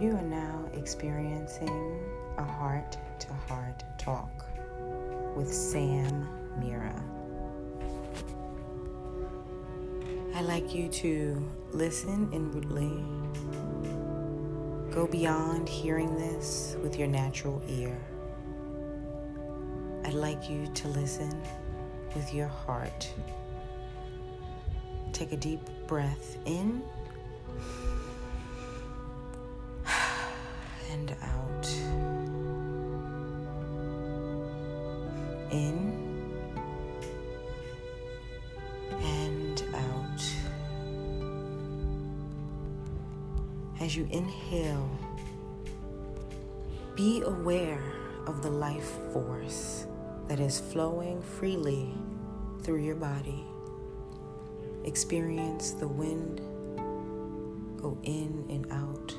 You are now experiencing a heart to heart talk with Sam Mira. I'd like you to listen inwardly. Go beyond hearing this with your natural ear. I'd like you to listen with your heart. Take a deep breath in As you inhale, be aware of the life force that is flowing freely through your body. Experience the wind go in and out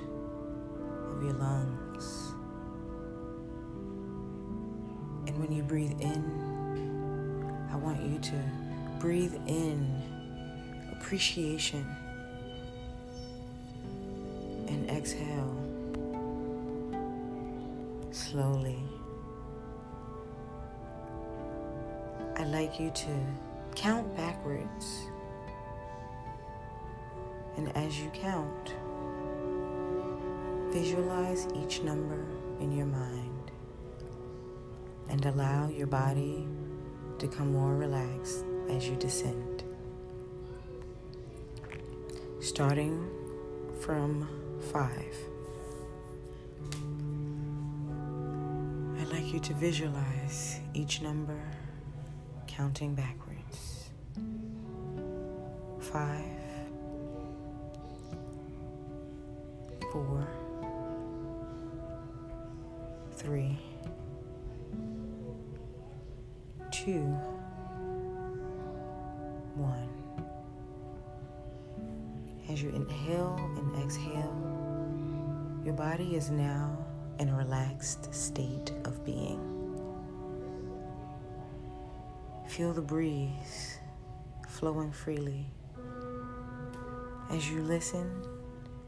of your lungs. And when you breathe in, I want you to breathe in appreciation exhale slowly. I'd like you to count backwards. And as you count, visualize each number in your mind and allow your body to become more relaxed as you descend. Starting from five. I'd like you to visualize each number counting backwards. Five, four, three, two, As you inhale and exhale, your body is now in a relaxed state of being. Feel the breeze flowing freely as you listen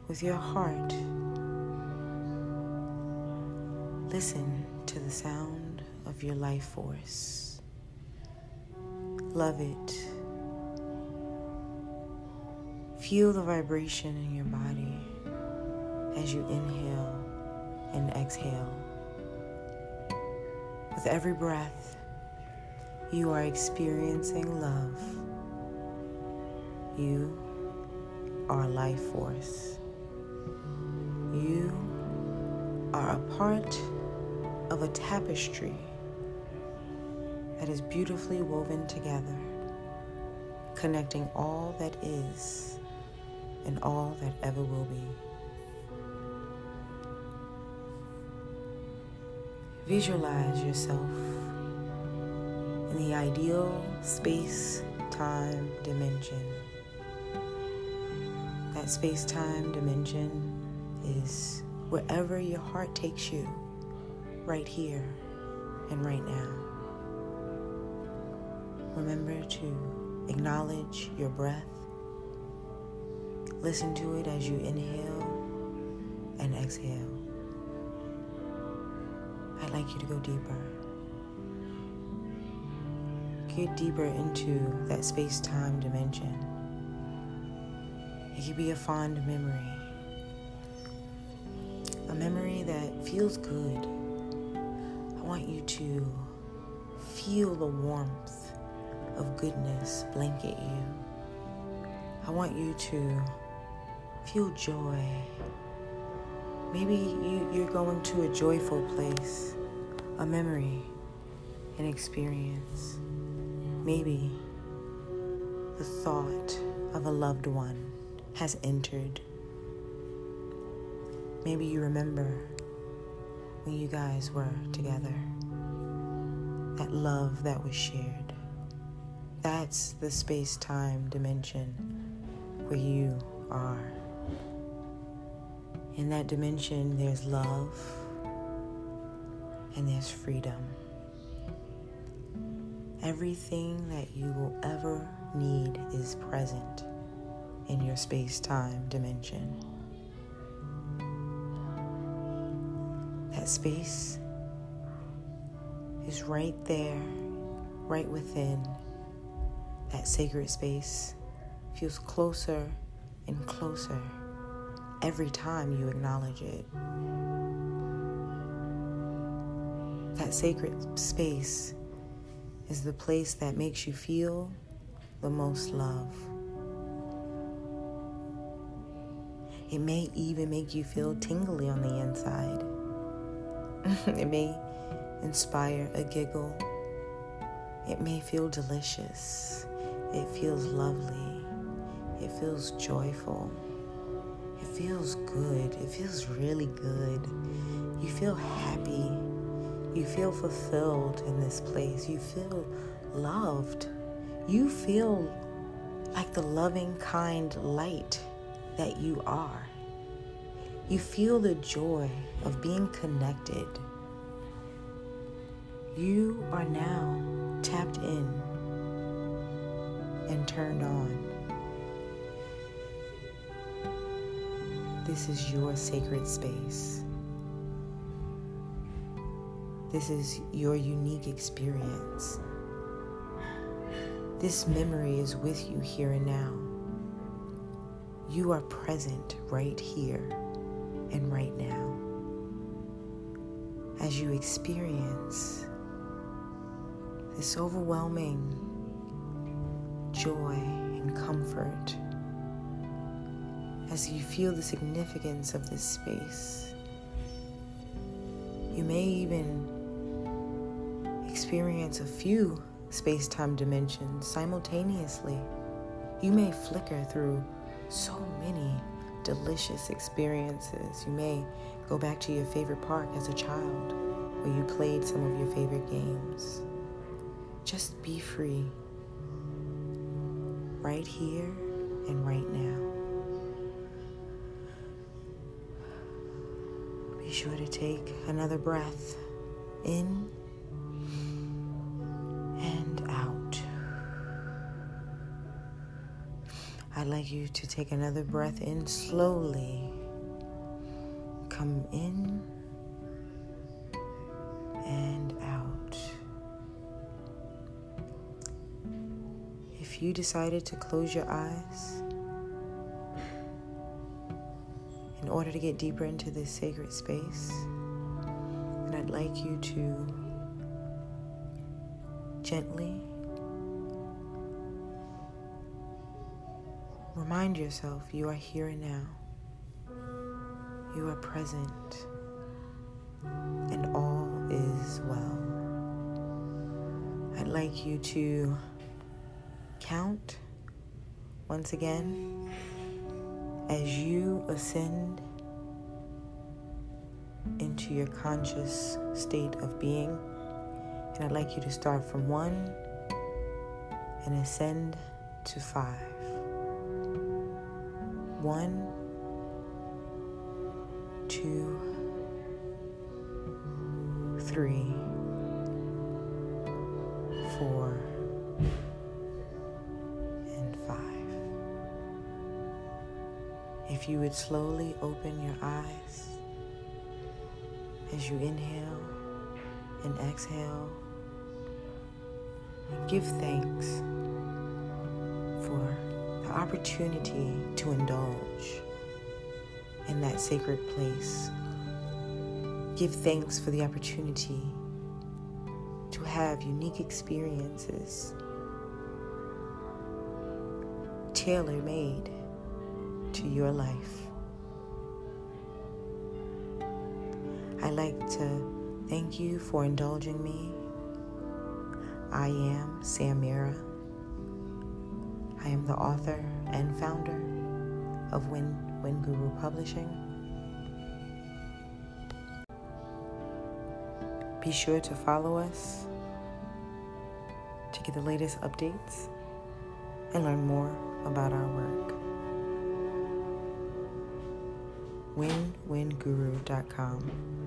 with your heart. Listen to the sound of your life force. Love it. Feel the vibration in your body as you inhale and exhale. With every breath, you are experiencing love. You are life force. You are a part of a tapestry that is beautifully woven together, connecting all that is and all that ever will be. Visualize yourself in the ideal space time dimension. That space time dimension is wherever your heart takes you, right here and right now. Remember to acknowledge your breath. Listen to it as you inhale and exhale. I'd like you to go deeper. Get deeper into that space time dimension. It could be a fond memory, a memory that feels good. I want you to feel the warmth of goodness blanket you. I want you to feel joy. Maybe you, you're going to a joyful place, a memory, an experience. Maybe the thought of a loved one has entered. Maybe you remember when you guys were together, that love that was shared. That's the space time dimension where you are. In that dimension, there's love and there's freedom. Everything that you will ever need is present in your space time dimension. That space is right there, right within. That sacred space feels closer and closer every time you acknowledge it. That sacred space is the place that makes you feel the most love. It may even make you feel tingly on the inside. it may inspire a giggle. It may feel delicious. It feels lovely. It feels joyful. It feels good. It feels really good. You feel happy. You feel fulfilled in this place. You feel loved. You feel like the loving, kind light that you are. You feel the joy of being connected. You are now tapped in and turned on. This is your sacred space. This is your unique experience. This memory is with you here and now. You are present right here and right now. As you experience this overwhelming joy and comfort, as you feel the significance of this space, you may even experience a few space time dimensions simultaneously. You may flicker through so many delicious experiences. You may go back to your favorite park as a child where you played some of your favorite games. Just be free right here and right now. Be sure to take another breath in and out. I'd like you to take another breath in slowly. Come in and out. If you decided to close your eyes order to get deeper into this sacred space, and I'd like you to gently remind yourself you are here and now. You are present, and all is well. I'd like you to count once again as you ascend into your conscious state of being. And I'd like you to start from one and ascend to five. One, two, three, four, If you would slowly open your eyes as you inhale and exhale, and give thanks for the opportunity to indulge in that sacred place. Give thanks for the opportunity to have unique experiences tailor made to your life. I'd like to thank you for indulging me. I am Samira. I am the author and founder of Win Win Guru Publishing. Be sure to follow us to get the latest updates and learn more about our work. WinWinGuru.com.